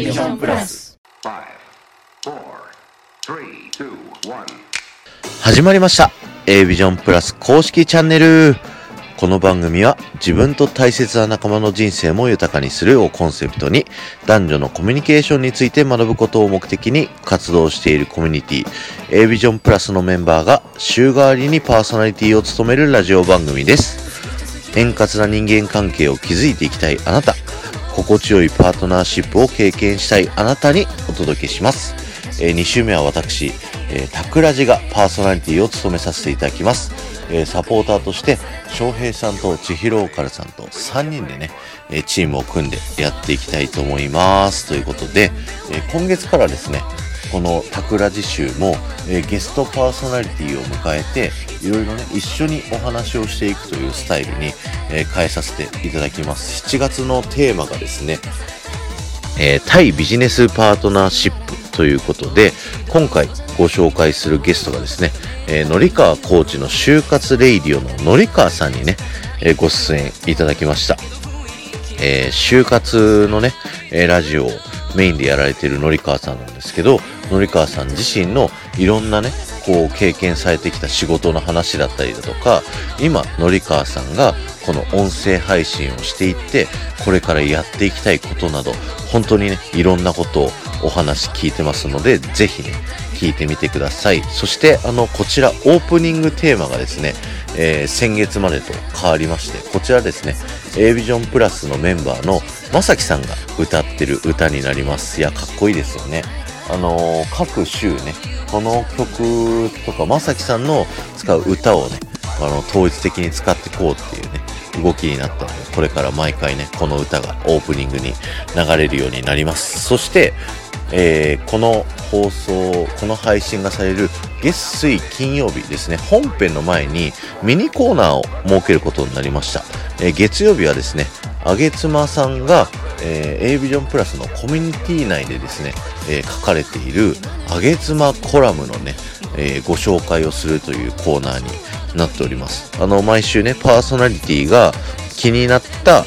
A ビジョンプラス始まりました。A ビジョンプラス公式チャンネル。この番組は自分と大切な仲間の人生も豊かにするをコンセプトに男女のコミュニケーションについて学ぶことを目的に活動しているコミュニティ。A ビジョンプラスのメンバーが週替わりにパーソナリティを務めるラジオ番組です。円滑な人間関係を築いていきたいあなた。心地よいパートナーシップを経験したいあなたにお届けします。えー2週目は私、えー、タクラジがパーソナリティを務めさせていただきます。えーサポーターとして、翔平さんと千尋オカルさんと3人でね、えチームを組んでやっていきたいと思います。ということで、え今月からですね、このタクラジ集も、えゲストパーソナリティを迎えて、いろいろね、一緒にお話をしていくというスタイルに、えー変えさせていただきます。7月のテーマがですね、えー対ビジネスパートナーシップということで、今回ご紹介するゲストがですね、えー、のりかわコーチの就活レイディオののりかわさんにね、えーご出演いただきました。えー就活のね、えラジオをメインでやられているのりかわさんなんですけど、のりかわさん自身のいろんなね、こう経験されてきた仕事の話だったりだとか、今、のりかわさんがこの音声配信をしていって、これからやっていきたいことなど、本当にね、いろんなことをお話聞いてますので、ぜひね、聞いてみてください。そして、あの、こちら、オープニングテーマがですね、えー先月までと変わりまして、こちらですね、A ビジョンプラスのメンバーのまさきさんが歌ってる歌になります。いや、かっこいいですよね。あの各週ね、この曲とか、まさきさんの使う歌をね、あの、統一的に使っていこうっていうね、動きになったので、これから毎回ね、この歌がオープニングに流れるようになります。そして、えーこの放送、この配信がされる月水金曜日ですね、本編の前にミニコーナーを設けることになりました。えー月曜日はですね、あげつまさんが、えー、A ビジョンプラスのコミュニティ内でですね、えー書かれているあげつまコラムのね、えーご紹介をするというコーナーになっております。あの、毎週ね、パーソナリティが気になった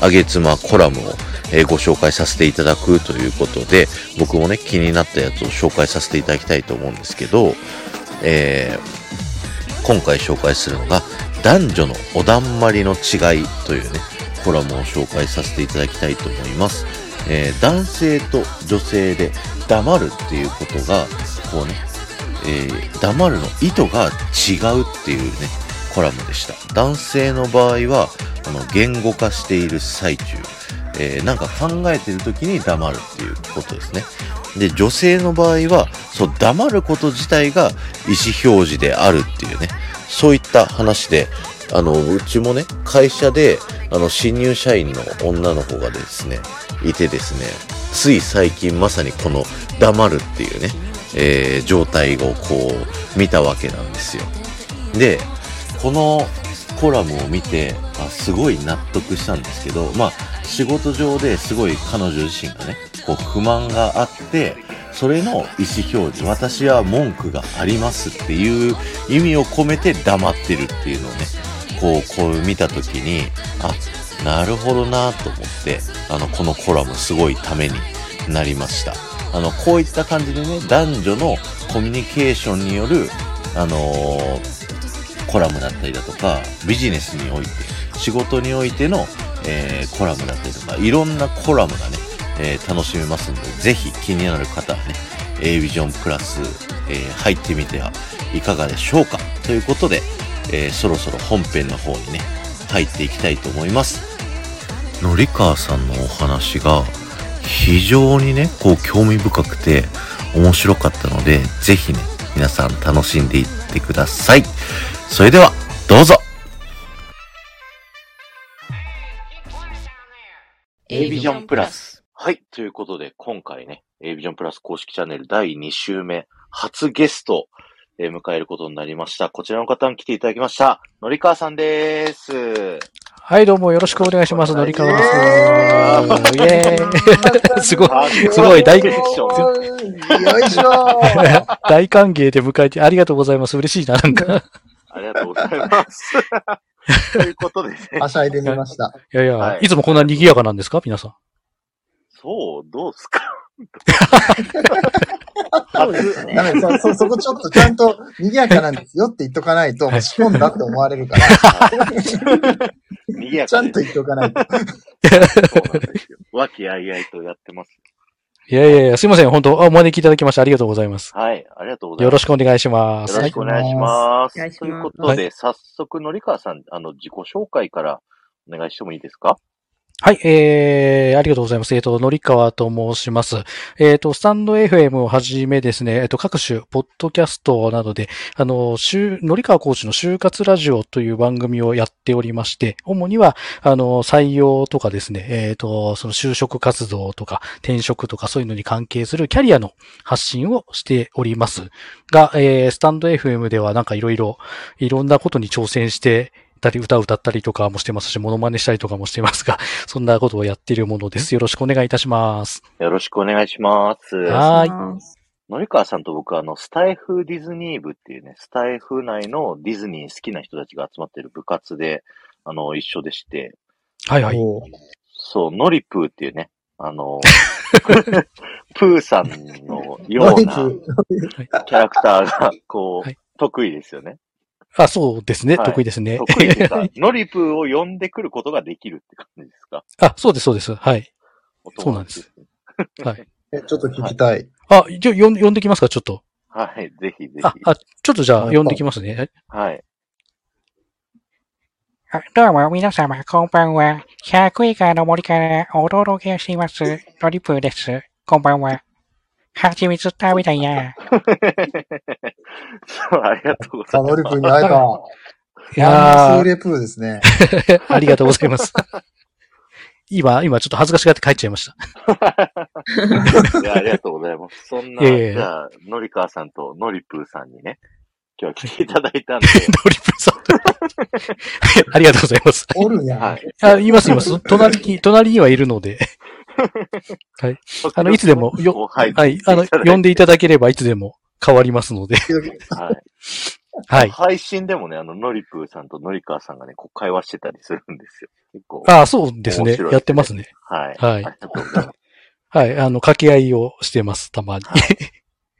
あげつまコラムを、えーご紹介させていただくということで、僕もね、気になったやつを紹介させていただきたいと思うんですけど、えー今回紹介するのが、男女のおだんまりの違いというね、コラムを紹介させていただきたいと思います。えー男性と女性で黙るっていうことが、こうね、えー黙るの意図が違うっていうね、コラムでした。男性の場合は、あの、言語化している最中、えーなんか考えてる時に黙るっていうことですね。で、女性の場合は、そう、黙ること自体が意思表示であるっていうね、そういった話で、あの、うちもね、会社で、あの、新入社員の女の子がですね、いてですね、つい最近まさにこの黙るっていうね、えー状態をこう、見たわけなんですよ。で、このコラムを見て、あすごい納得したんですけど、まあ、仕事上ですごい彼女自身がね、こう不満があって、それの意思表示、私は文句がありますっていう意味を込めて黙ってるっていうのをね、こう、こう見たときに、あ、なるほどなと思って、あの、このコラムすごいためになりました。あの、こういった感じでね、男女のコミュニケーションによる、あのーコラムだったりだとか、ビジネスにおいて、仕事においての、えーコラムだったりとか、いろんなコラムがね、えー楽しめますので、ぜひ気になる方はね、A ビジョンプラス、えー入ってみてはいかがでしょうかということで、えーそろそろ本編の方にね、入っていきたいと思います。のりかわさんのお話が非常にね、こう興味深くて面白かったので、ぜひね、皆さん楽しんでいってください。それでは、どうぞ A ビジョンプラス。はい。ということで、今回ね、A ビジョンプラス公式チャンネル第2週目、初ゲスト、えー迎えることになりました。こちらの方に来ていただきました。のりかわさんです。はい、どうもよろしくお願いします。のりかわです。イェーイ。すごい、すごい大、よいしょ大歓迎で迎えてありがとうございます。嬉しいな、なんか。ありがとうございます。ということでね。はしゃいでみました。いやいや、はいい、つもこんな賑やかなんですか皆さん？そう、どうですか？そうですね。ダメ、そ、そ、そこちょっとちゃんと賑やかなんですよって言っとかないと、仕込んだって思われるから、賑やちゃんと言っとかないと。そうなんですよ。和気あいあいとやってます。いやいやいや、すいません。本当あお招きいただきましてありがとうございます。はい、ありがとうございます。よろしくお願いします。よろしくお願いします。お願いしますということで、早速、のりかわさん、あの、自己紹介からお願いしてもいいですか？はい、えー、ありがとうございます。えっ、と、のりかわと申します。えっ、と、スタンド FM をはじめですね、えっ、と、各種、ポッドキャストなどで、あの、しゅのりかわコーチの就活ラジオという番組をやっておりまして、主には、あの、採用とかですね、えっ、と、その就職活動とか、転職とかそういうのに関係するキャリアの発信をしております。が、えー、スタンド FM ではなんかいろいろ、いろんなことに挑戦して、たり、歌を歌ったりとかもしてますし、モノマネしたりとかもしてますが、そんなことをやっているものです。よろしくお願いいたします。よろしくお願いします。はーい。のりかわさんと僕は、あの、スタイフディズニー部っていうね、スタイフ内のディズニー好きな人たちが集まってる部活で、あの、一緒でして、はいはい。そう、ノリプーっていうね、あの、プーさんのようなキャラクターが、こう、はい得意ですよね。あ、そうですね。はい得意ですね。得意っていうか、ノリプーを呼んでくることができるって感じですか？あ、そうです、そうです。はい。おそうなんです友達ね。はい。え、ちょっと聞きたい。あ、じゃあ、呼ん呼んできますか、ちょっと。はい、ぜひぜひ。あ、あ、ちょっとじゃあ、はい呼んできますね。はい。あどうも皆様、こんばんは。100以下の森からお届けします。ロリプーです。こんばんは。蜂蜜食べたいな。そう、ありがとうございます。ノリプーに会えた。いやマスーレプーですね。ー、ありがとうございます。今、今ちょっと恥ずかしがって帰っちゃいました。いや、ありがとうございます。そんな、いやいやいやじゃあ、のりかわさんとのりぷーさんにね、今日は来ていただいたんで、ドリプさん。は いありがとうございます。おるやん。はい。あ、います、います。隣に、隣にはいるので。あのいつでもよ後輩はい。あの、呼んでいただければいつでも変わりますので。はい。はい。配信でもね、あの、のりぷーさんとのりかわさんがね、こう会話してたりするんですよ。結構。あそうですね。やってますね。はい。はい。はい。あの、掛け合いをしてます、たまに。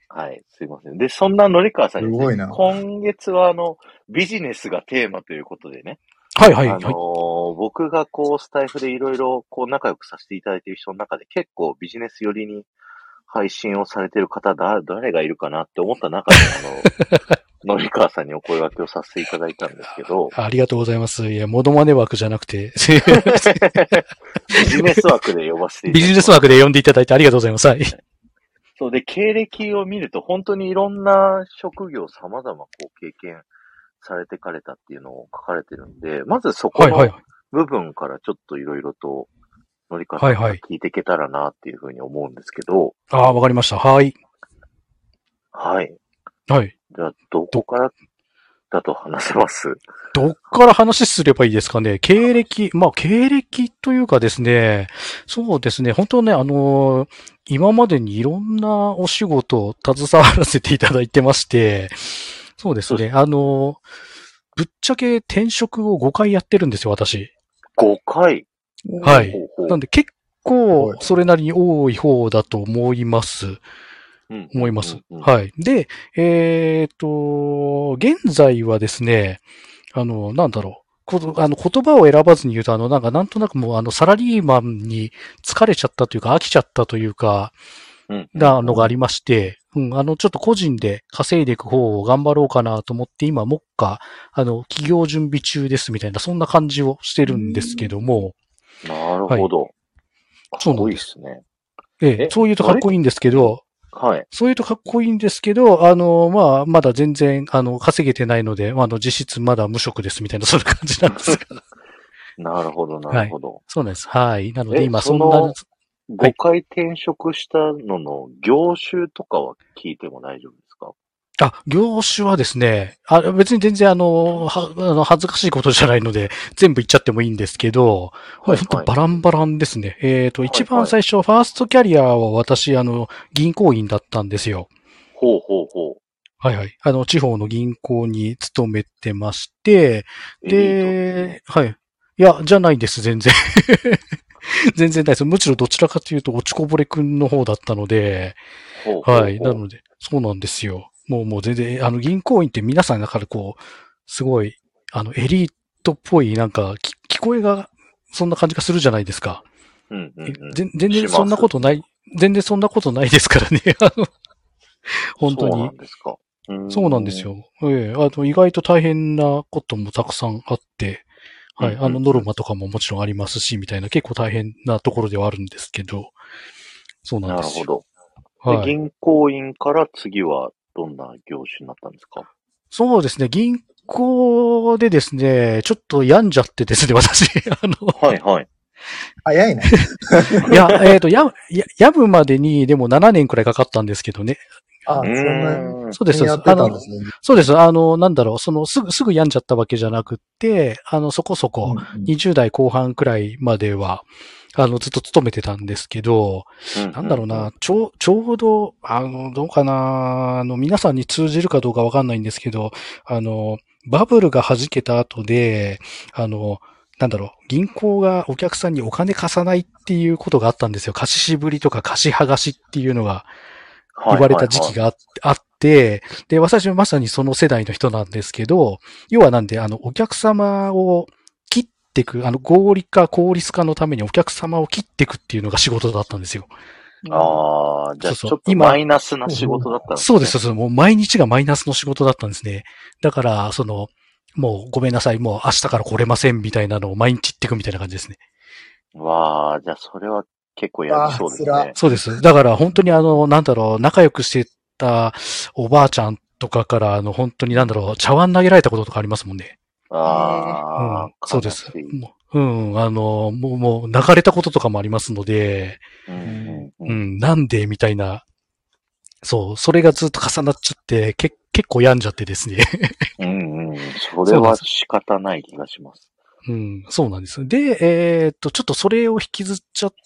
はい。すいません。で、そんなのりかわさんに今月はあの、ビジネスがテーマということでね、はい、はい、はいあの。ー僕がこう、スタイフでいろいろこう、仲良くさせていただいている人の中で結構ビジネス寄りに配信をされている方だ、誰がいるかなって思った中で、あの、のりかわさんにお声掛けをさせていただいたんですけど、ありがとうございます。いや、モノマネ枠じゃなくて、ビジネス枠で呼ばせていただいてビジネス枠で呼んでいただいてありがとうございます。はい。そうで、経歴を見ると本当にいろんな職業様々こう経験されてかれたっていうのを書かれてるんで、まずそこはい、はいの。部分からちょっといろいろと、のりかさんからはいはい聞いていけたらなっていうふうに思うんですけど、ああ、わかりました。はい。はい。はい。じゃあ、どこからだと話せます？どっから話すればいいですかね？経歴、まあ、経歴というかですね、そうですね、本当ね、あのー今までにいろんなお仕事を携わらせていただいてまして、そうですね、あのーぶっちゃけ転職を5回やってるんですよ、私。?5 回。はいなんで結構、それなりに多い方だと思います。うん思います。はい。で、えっ、と、現在はですね、あの、なんだろう。こあの言葉を選ばずに言うと、あの、なんか、なんとなくもう、あの、サラリーマンに疲れちゃったというか、飽きちゃったというか、うんなのがありまして、うん、あの、ちょっと個人で稼いでいく方を頑張ろうかなと思って、今、目下、あの、企業準備中ですみたいな、そんな感じをしてるんですけども、なるほど。かっこいいですね。えええそう言うとかっこいいんですけど、はい。そういうとかっこいいんですけど、あの、まあ、まだ全然、あの、稼げてないので、まああの、実質まだ無職ですみたいな、そんな感じなんですが。なるほど、なるほど。そうなんです。はい。なので、え今、そんそのな、5回転職したのの業種とかは聞いても大丈夫ですか？あ、業種はですね、あ別に全然あの、は、あの、恥ずかしいことじゃないので、全部言っちゃってもいいんですけど、もう本当バランバランですね。えっ、と、はい一番最初、ファーストキャリアは私、あの、銀行員だったんですよ。ほうほうほう。はいはい。あの、地方の銀行に勤めてまして、エリートで、はい。いや、じゃないです、全然。全然ないです。むしろどちらかというと落ちこぼれくんの方だったので、ほうほうほうはい。なので、そうなんですよ。もうもう全然、あの、銀行員って皆さんだからこう、すごい、あの、エリートっぽい、なんか、き聞こえが、そんな感じがするじゃないですか。うんうんうん。全全然そんなことない、全然そんなことないですからね。あの本当にそうな。んですか。そうなんです。よ。ええあの、意外と大変なこともたくさんあって、はい。あの、ノルマとかももちろんありますし、みたいな、結構大変なところではあるんですけど、そうなんなるですよ。ほど。で、はい。銀行員から次はどんな業種になったんですか？そうですね。銀行でですね、ちょっと病んじゃってですね、私。あの、はいはい。早いね。いや、えっ、と、や、や、病むまでに、でも7年くらいかかったんですけどね。あ、うそんなーん。そうです。あの。そうです。あの、なんだろう、その、すぐ、すぐ病んじゃったわけじゃなくって、あの、そこそこ、うん20代後半くらいまでは、あの、ずっと勤めてたんですけど、なんだろうな、ちょう、ちょうど、あの、どうかな、あの、皆さんに通じるかどうかわかんないんですけど、あの、バブルが弾けた後で、あの、なんだろう、銀行がお客さんにお金貸さないっていうことがあったんですよ。貸ししぶりとか貸し剥がしっていうのが言われた時期が。がああって、で、私はまさにその世代の人なんですけど、要はなんで、あの、お客様を切っていく、あの、合理化、効率化のためにお客様を切っていくっていうのが仕事だったんですよ。ああ、じゃあちょっと今マイナスな仕事だったんですね。そうです、そうです。もう毎日がマイナスの仕事だったんですね。だから、その、もうごめんなさい、もう明日から来れませんみたいなのを毎日言っていくみたいな感じですね。わあ、じゃあそれは結構やりそうですね。そうです。だから本当にあの、なんだろう、仲良くしてたおばあちゃんとかから、あの、本当になんだろう、茶碗投げられたこととかありますもんね。うああん、、そうですううん、あの、もう、もう、流れたこととかもありますので、うんうんなんでみたいな、そう、それがずっと重なっちゃって、け結構病んじゃってですね。うんうん。それは仕方ない気がします。うん、そうなんです。で、えーっと、ちょっとそれを引きずっちゃって、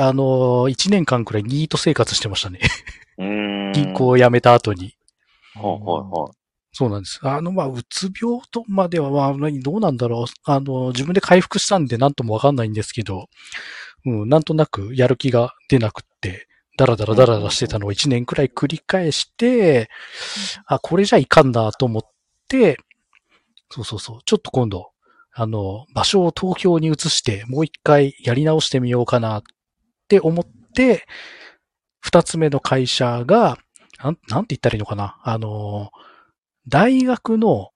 あの、1年間くらいニート生活してましたね。銀行を辞めた後に。はいはいはい。そうなんです。あの、まあ、うつ病とまでは、まあ、何どうなんだろう。あの、自分で回復したんで何ともわかんないんですけど、うん、なんとなくやる気が出なくって、だらだらだらだらしてたのを1年くらい繰り返して、あ、これじゃいかんなと思って、そうそうそう、ちょっと今度、あの、場所を東京に移して、もう一回やり直してみようかなって思って、二つ目の会社が、なん、なんて言ったらいいのかな？あの、大学の、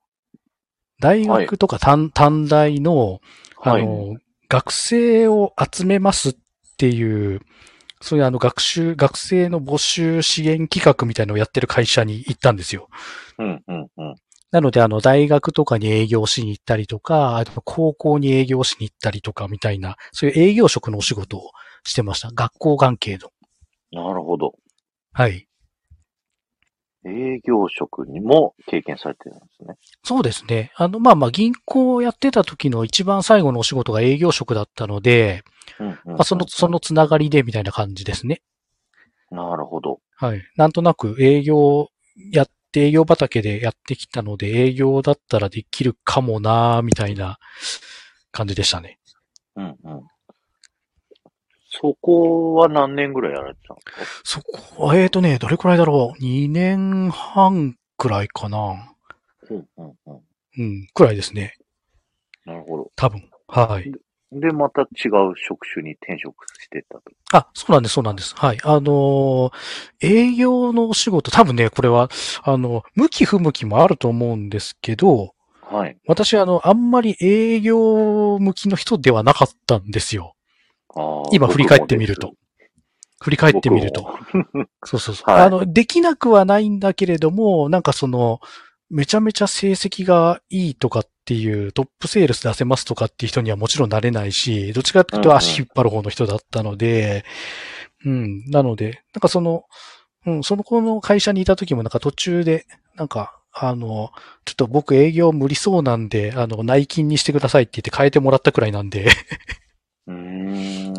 大学とか短,、短大の、あはい。の、学生を集めますっていう、そういうあの学習、学生の募集支援企画みたいなのをやってる会社に行ったんですよ。うんうんうん。なので、あの、大学とかに営業しに行ったりとか、あと高校に営業しに行ったりとかみたいな、そういう営業職のお仕事をしてました。学校関係の。なるほど。はい。営業職にも経験されてるんですね。そうですね。あの、まあまあ、銀行をやってた時の一番最後のお仕事が営業職だったので、うんうんうんまあ、その、そのつながりでみたいな感じですね。なるほど。はい。なんとなく営業やって、営業畑でやってきたので、営業だったらできるかもなーみたいな感じでしたね。うんうん。そこは何年ぐらいやられてたんですか？そこ、えーとね、どれくらいだろう ?2 年半くらいかなうんうんうん。うん、くらいですね。なるほど。多分。はい。で、また違う職種に転職してったと。あ、そうなんです、そうなんです。はい。あのー営業のお仕事、多分ね、これは、あの、向き不向きもあると思うんですけど、はい。私、あの、あんまり営業向きの人ではなかったんですよ。あー今振り返ってみると。振り返ってみると。そうそうそう。はいあの、できなくはないんだけれども、なんかその、めちゃめちゃ成績がいいとかっていう、トップセールス出せますとかっていう人にはもちろんなれないし、どっちかっていうと足引っ張る方の人だったので、うん、なので、なんかその、うん、その子の会社にいた時もなんか途中で、なんか、あの、ちょっと僕営業無理そうなんで、あの、内勤にしてくださいって言って変えてもらったくらいなんで。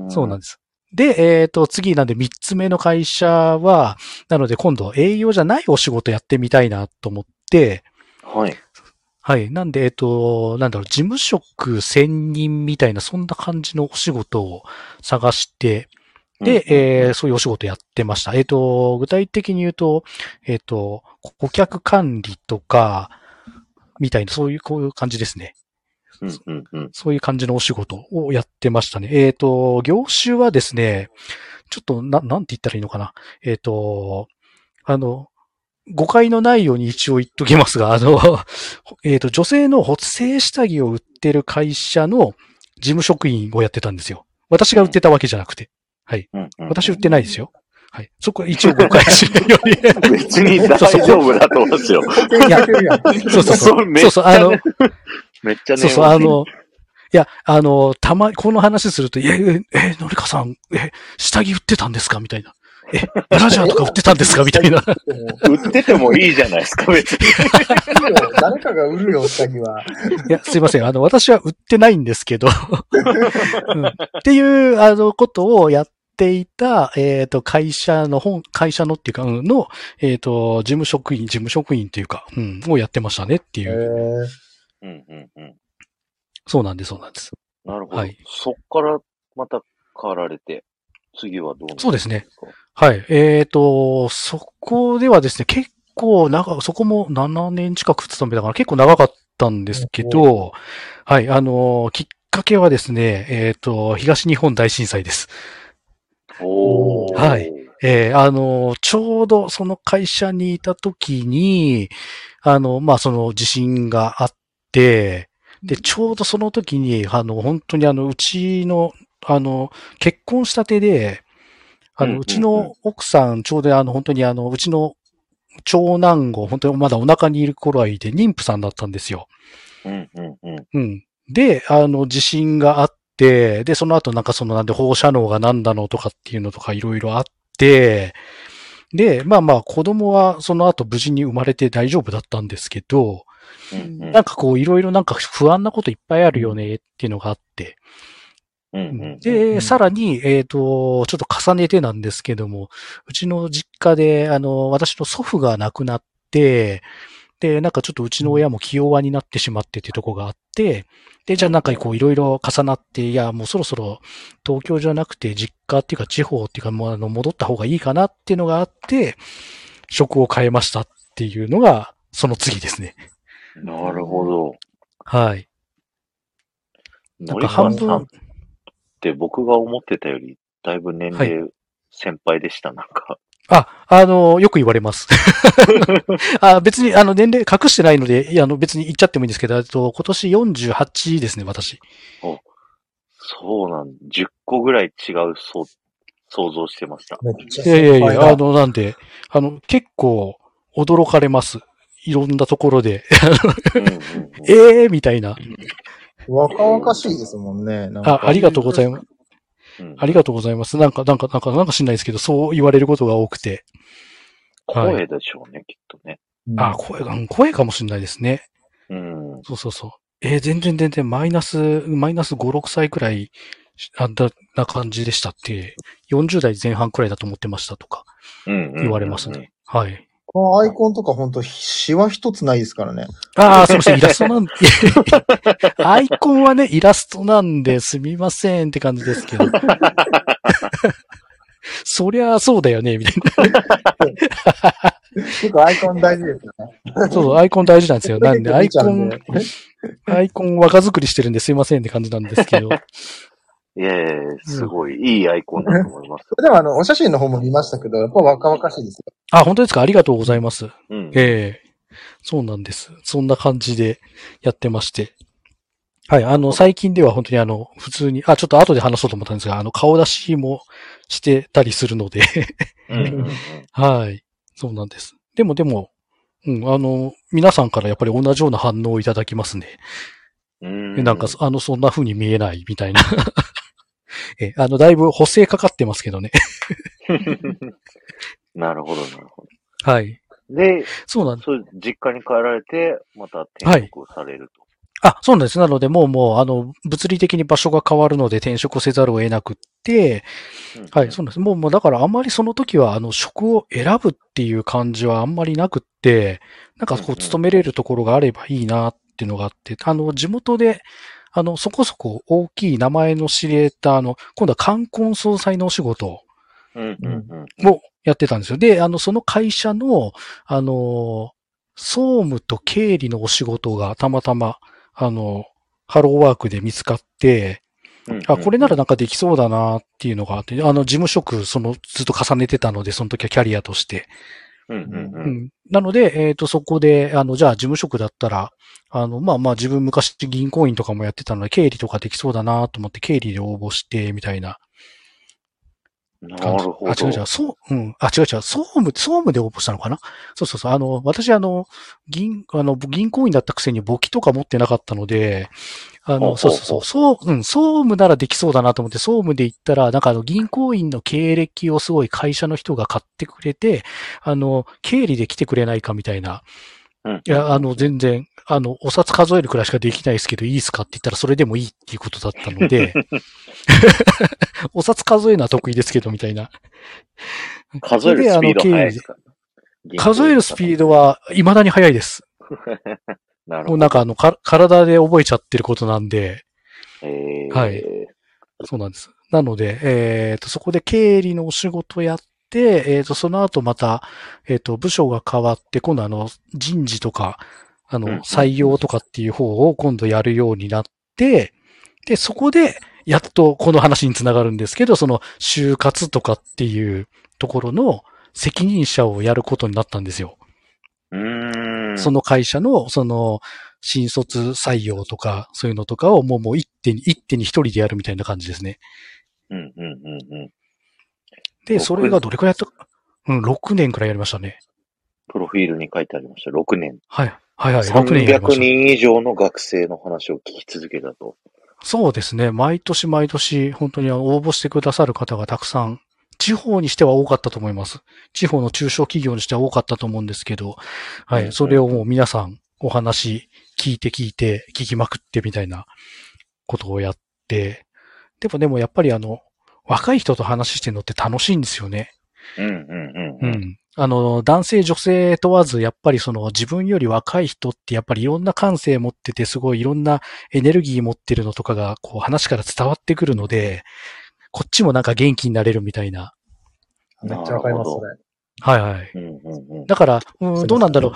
そうなんです。で、えっ、と、次なんで3つ目の会社は、なので今度営業じゃないお仕事やってみたいなと思って、はい。はい。なんで、えっと、なんだろう、事務職専任みたいな、そんな感じのお仕事を探して、で、えーそういうお仕事やってました。えっ、と、具体的に言うと、えっ、と、顧客管理とか、みたいな、そういう、こういう感じですね。うんうんうん。そういう感じのお仕事をやってましたね。えっ、と、業種はですね、ちょっと、な、なんて言ったらいいのかな。えっ、と、あの、誤解のないように一応言っときますが、あの、えっ、と、女性の補正下着を売ってる会社の事務職員をやってたんですよ。私が売ってたわけじゃなくて。うんうん私売ってないですよ。はい。そこは一応誤解しないように。別に大丈夫だと思うんですよ。いや。そうそうそう。めっちゃそうそう、あの、めっちゃね。そうそう、あの、いや、あの、たま、この話すると、え、え、え、のりかさん、え、下着売ってたんですか？みたいな。え、ブラジャーとか売ってたんですか？みたいな。売っててもいいじゃないですか、別に。誰かが売るよ、下着は。いや、すいません。あの、私は売ってないんですけど、うんっていう、あの、ことをやっていた、えっ、と、会社の本、会社のっていうか、うんの、えっ、と、事務職員、事務職員っていうか、うん、をやってましたねっていへう。ーうんうんうん。そうなんです、そうなんです。なるほど。はいそっからまた変わられて、次はどうなるんそうですねか。はい。えっ、と、そこではですね、結構長、そこも7年近く勤めたから結構長かったんですけど、はい、あの、きっかけはですね、えっ、と、東日本大震災です。おー。はい。えーあの、ちょうどその会社にいた時に、あの、まあ、その地震があって、で、ちょうどその時に、あの、本当にあの、うちの、あの、結婚したてで、あの、うちの奥さん、ちょうどあの、本当にあの、うちの長男後、本当にまだお腹にいる頃合いで妊婦さんだったんですよ。うんうんうん。うん。で、あの、地震があって、で、その後なんかそのなんで放射能が何だのとかっていうのとかいろいろあって、で、まあまあ子供はその後無事に生まれて大丈夫だったんですけど、うんうんなんかこういろいろなんか不安なこといっぱいあるよねっていうのがあって。で、さらに、えっ、と、ちょっと重ねてなんですけども、うちの実家で、あの、私の祖父が亡くなって、で、なんかちょっとうちの親も気弱になってしまってっていうところがあって、で、じゃあなんかこういろいろ重なって、いや、もうそろそろ東京じゃなくて実家っていうか地方っていうかもうあの戻った方がいいかなっていうのがあって、職を変えましたっていうのが、その次ですね。なるほど。はい。なんか半分って僕が思ってたより、だいぶ年齢先輩でした、なんか。あ、あの、よく言われます。あ別に、あの、年齢隠してないので、いや、あの、別に言っちゃってもいいんですけど、えっと、今年48ですね、私。そうなん、10個ぐらい違う、そう、想像してました。いやいやいや、あの、なんで、あの、結構、驚かれます。いろんなところで、うんうんうんえ えー、みたいな。若々しいですもんね。なんかあ、ありがとうございます。うんありがとうございます。なんか、なんか、なんか、なんか知んないですけど、そう言われることが多くて。声でしょうね、きっとね。あ、声が、うん声かもしれないですね。うん。そうそうそう。えー全然全然マイナス、マイナス5、6歳くらい、あんなな感じでしたって、40代前半くらいだと思ってましたとかうん。言われますね。はい。このアイコンとか本当シワ一つないですからね。ああ、すみません、イラストなんで、アイコンはね、イラストなんで、すみませんって感じですけど。そりゃそうだよね、みたい 結構アイコン大事ですよね。な。そうそう、アイコン大事なんですよ。なんで、アイコンアイコン若作りしてるんですいませんって感じなんですけど。いやいやいやすごい、いいアイコンだと思います。でもあの、お写真の方も見ましたけど、やっぱ若々しいですよ。あ、本当ですか？ありがとうございます。うん。ええそうなんです。そんな感じでやってまして。はい、あの、最近では本当にあの、普通に、あ、ちょっと後で話そうと思ったんですが、あの、顔出しもしてたりするので、うんうんうん はい、そうなんです。でもでも、うん、あの、皆さんからやっぱり同じような反応をいただきますね。うん。でなんか、あの、そんな風に見えないみたいな。え、あの、だいぶ補正かかってますけどね。なるほど、なるほはい。ど。で、そうなんです。実家に帰られて、また転職をされると。あ、そうなんです。なので、もうもう、あの、物理的に場所が変わるので転職せざるを得なくって、うんはい、そうなんです。もう、もう、だからあんまりその時は、あの、職を選ぶっていう感じはあんまりなくって、なんかこう勤めれるところがあればいいなっっていうのがあって、あの、地元で、あの、そこそこ大きい名前の知れた、あの、今度は冠婚葬祭のお仕事。をやってたんですよ。で、あの、その会社の、あの、総務と経理のお仕事がたまたま、あの、ハローワークで見つかって、あ、これならなんかできそうだなっていうのがあって、あの、事務職、その、ずっと重ねてたので、その時はキャリアとして。なので、えっ、と、そこで、あの、じゃあ事務職だったら、あの、まあまあ自分昔銀行員とかもやってたので、経理とかできそうだなと思って、経理で応募して、みたいなな。るほど。あ、違う違う、そう、うん。あ、違う違う、総務、総務で応募したのかな？そうそうそう。あの、私、あの、銀、あの、銀行員だったくせに簿記とか持ってなかったので、あの、そうそうそう、そう、うん、総務ならできそうだなと思って、総務で行ったら、なんかあの、銀行員の経歴をすごい会社の人が買ってくれて、あの、経理で来てくれないかみたいな。うんいや、あの、全然、あの、お札数えるくらいしかできないですけど、いいですかって言ったら、それでもいいっていうことだったので、お札数えるのは得意ですけど、みたいな。数えるスピード速いですか？数えるスピードは未だに速いです。なるほど。もうなんかあの、か体で覚えちゃってることなんで、えー、はいそうなんです。なので、えっ、と、そこで経理のお仕事やって、えっ、と、その後また、えっ、と、部署が変わって、今度あの、人事とか、あの、うん採用とかっていう方を今度やるようになって、で、そこで、やっとこの話につながるんですけど、その、就活とかっていうところの責任者をやることになったんですよ。うーん。その会社の、その、新卒採用とか、そういうのとかをもうもう一手に、一手に一人でやるみたいな感じですね。うんうんうんうん。で、それがどれくらいやったか、うん、6年くらいやりましたね。プロフィールに書いてありました。6年。はい。はいはい、6年やりま300した。人以上の学生の話を聞き続けたと。そうですね。毎年毎年、本当に応募してくださる方がたくさん、地方にしては多かったと思います。地方の中小企業にしては多かったと思うんですけど、はうんい。それをもう皆さんお話聞いて聞いて、聞きまくってみたいなことをやって、でもでもやっぱりあの、若い人と話してるのって楽しいんですよね。うんうんうんううん。ん。あの、男性女性問わず、やっぱりその自分より若い人ってやっぱりいろんな感性持ってて、すごいいろんなエネルギー持ってるのとかが、こう話から伝わってくるので、こっちもなんか元気になれるみたいな。めっちゃわかります、それ。はいはい。うんうんうん。だから、うん、どうなんだろ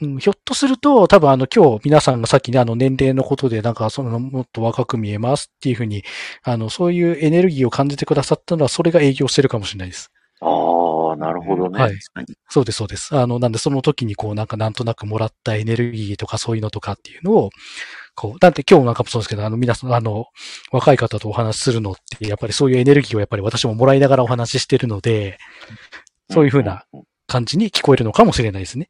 う。うん、ひょっとすると、多分あの今日皆さんがさっきね、あの年齢のことでなんかそのもっと若く見えますっていうふうに、あのそういうエネルギーを感じてくださったのはそれが営業してるかもしれないです。ああ、なるほどね。はい。そうです、そうです。あの、なんでその時にこうなんかなんとなくもらったエネルギーとかそういうのとかっていうのを、こう、だって今日なんかもそうですけど、あの皆さん、あの、若い方とお話しするのって、やっぱりそういうエネルギーをやっぱり私ももらいながらお話ししてるので、そういうふうな感じに聞こえるのかもしれないですね。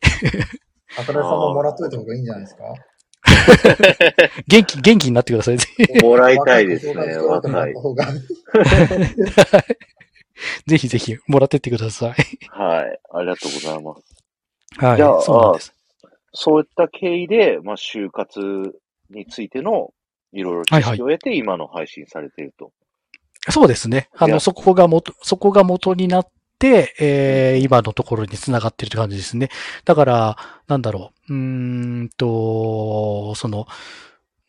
あたれさんももらっといた方がいいんじゃないですか？元気、元気になってください。もらいたいですね、若若い ぜひぜひもらってってください。はい。ありがとうございます。はい。じゃあそうなんです。そういった経緯で、まあ、就活についてのいろいろ知識を得て、今の配信されていると。そうですね。あの、そこが元、そこが元になって、えー、今のところに繋がってるって感じですね。だから、なんだろう。うーんと、その、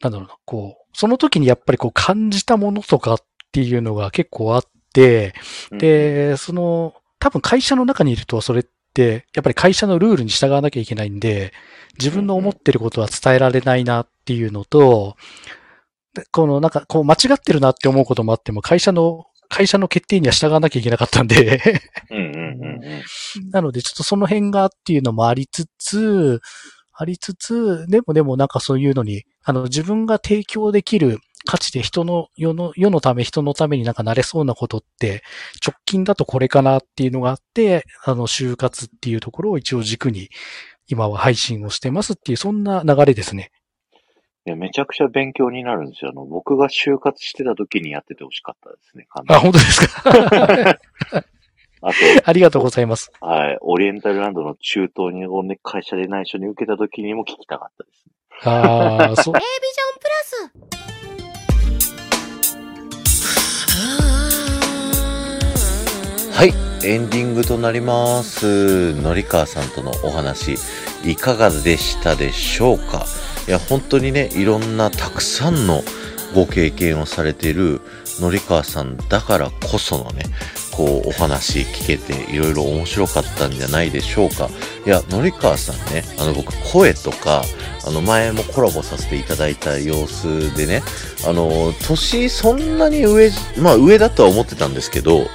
なんだろうな、こう、その時にやっぱりこう感じたものとかっていうのが結構あって、うん、で、その、多分会社の中にいるとそれやっぱり会社のルールに従わなきゃいけないんで、自分の思ってることは伝えられないなっていうのと、でこのなんかこう間違ってるなって思うこともあっても、会社の、会社の決定には従わなきゃいけなかったんで、うんうんうんうん。なのでちょっとその辺がっていうのもありつつ、ありつつ、でもでもなんかそういうのに、あの自分が提供できる価値で人の、世の、世のため人のためになんかなれそうなことって、直近だとこれかなっていうのがあって、あの、就活っていうところを一応軸に、今は配信をしてますっていう、そんな流れですね。いや、めちゃくちゃ勉強になるんですよ。あの、僕が就活してた時にやっててほしかったですね。あ、本当ですか？あ ありがとうございます。と、はい。オリエンタルランドの中東にをね、会社で内緒に受けた時にも聞きたかったです。ああ、そう、A ビジョンプラスはい、エンディングとなります。のりかわさんとのお話、いかがでしたでしょうか？いや、本当にね、いろんなたくさんのご経験をされているのりかわさんだからこそのね、こうお話聞けていろいろ面白かったんじゃないでしょうか？いや、のりかわさんね、あの僕声とか、あの前もコラボさせていただいた様子でね、あの、年そんなに上、まあ上だとは思ってたんですけど、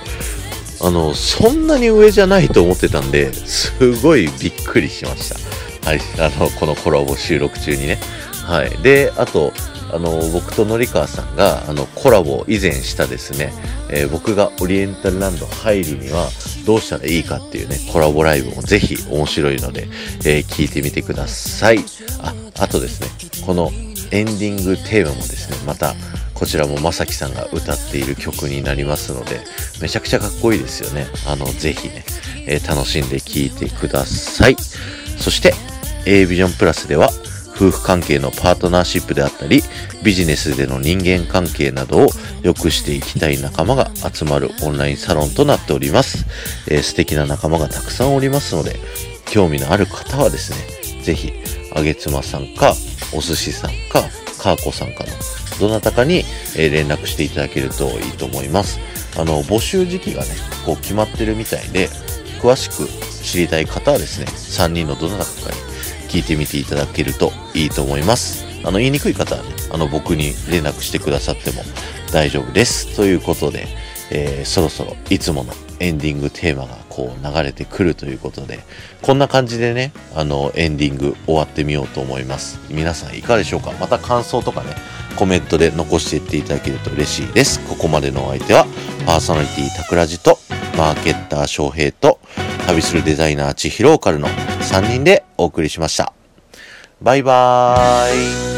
あの、そんなに上じゃないと思ってたんで、すごいびっくりしました。はい、あの、このコラボ収録中にね。はい。で、あと、あの、僕とのりかわさんが、あの、コラボ以前したですね、えー僕がオリエンタルランド入るにはどうしたらいいかっていうね、コラボライブもぜひ面白いので、えー聞いてみてください。あ、あとですね、このエンディングテーマもですね、また、こちらもまさきさんが歌っている曲になりますので、めちゃくちゃかっこいいですよね。あの、ぜひね、えー楽しんで聴いてください。そして、A ビジョンプラスでは、夫婦関係のパートナーシップであったり、ビジネスでの人間関係などを良くしていきたい仲間が集まるオンラインサロンとなっております。えー素敵な仲間がたくさんおりますので、興味のある方はですね、ぜひ、あげつまさんか、お寿司さんか、かーこさんかの、どなたかに、え連絡していただけるといいと思います。あの、募集時期がね、こう決まってるみたいで、詳しく知りたい方はですね、3人のどなたかに聞いてみていただけるといいと思います。あの、言いにくい方はね、あの、僕に連絡してくださっても大丈夫です。ということで、えーそろそろいつものエンディングテーマがこう流れてくるということで、こんな感じでね、あの、エンディング終わってみようと思います。皆さんいかがでしょうか？また感想とかね、コメントで残していっていただけると嬉しいです。ここまでのお相手は、パーソナリティタクラジと、マーケッター翔平と、旅するデザイナー千尋オカルの3人でお送りしました。バイバーイ。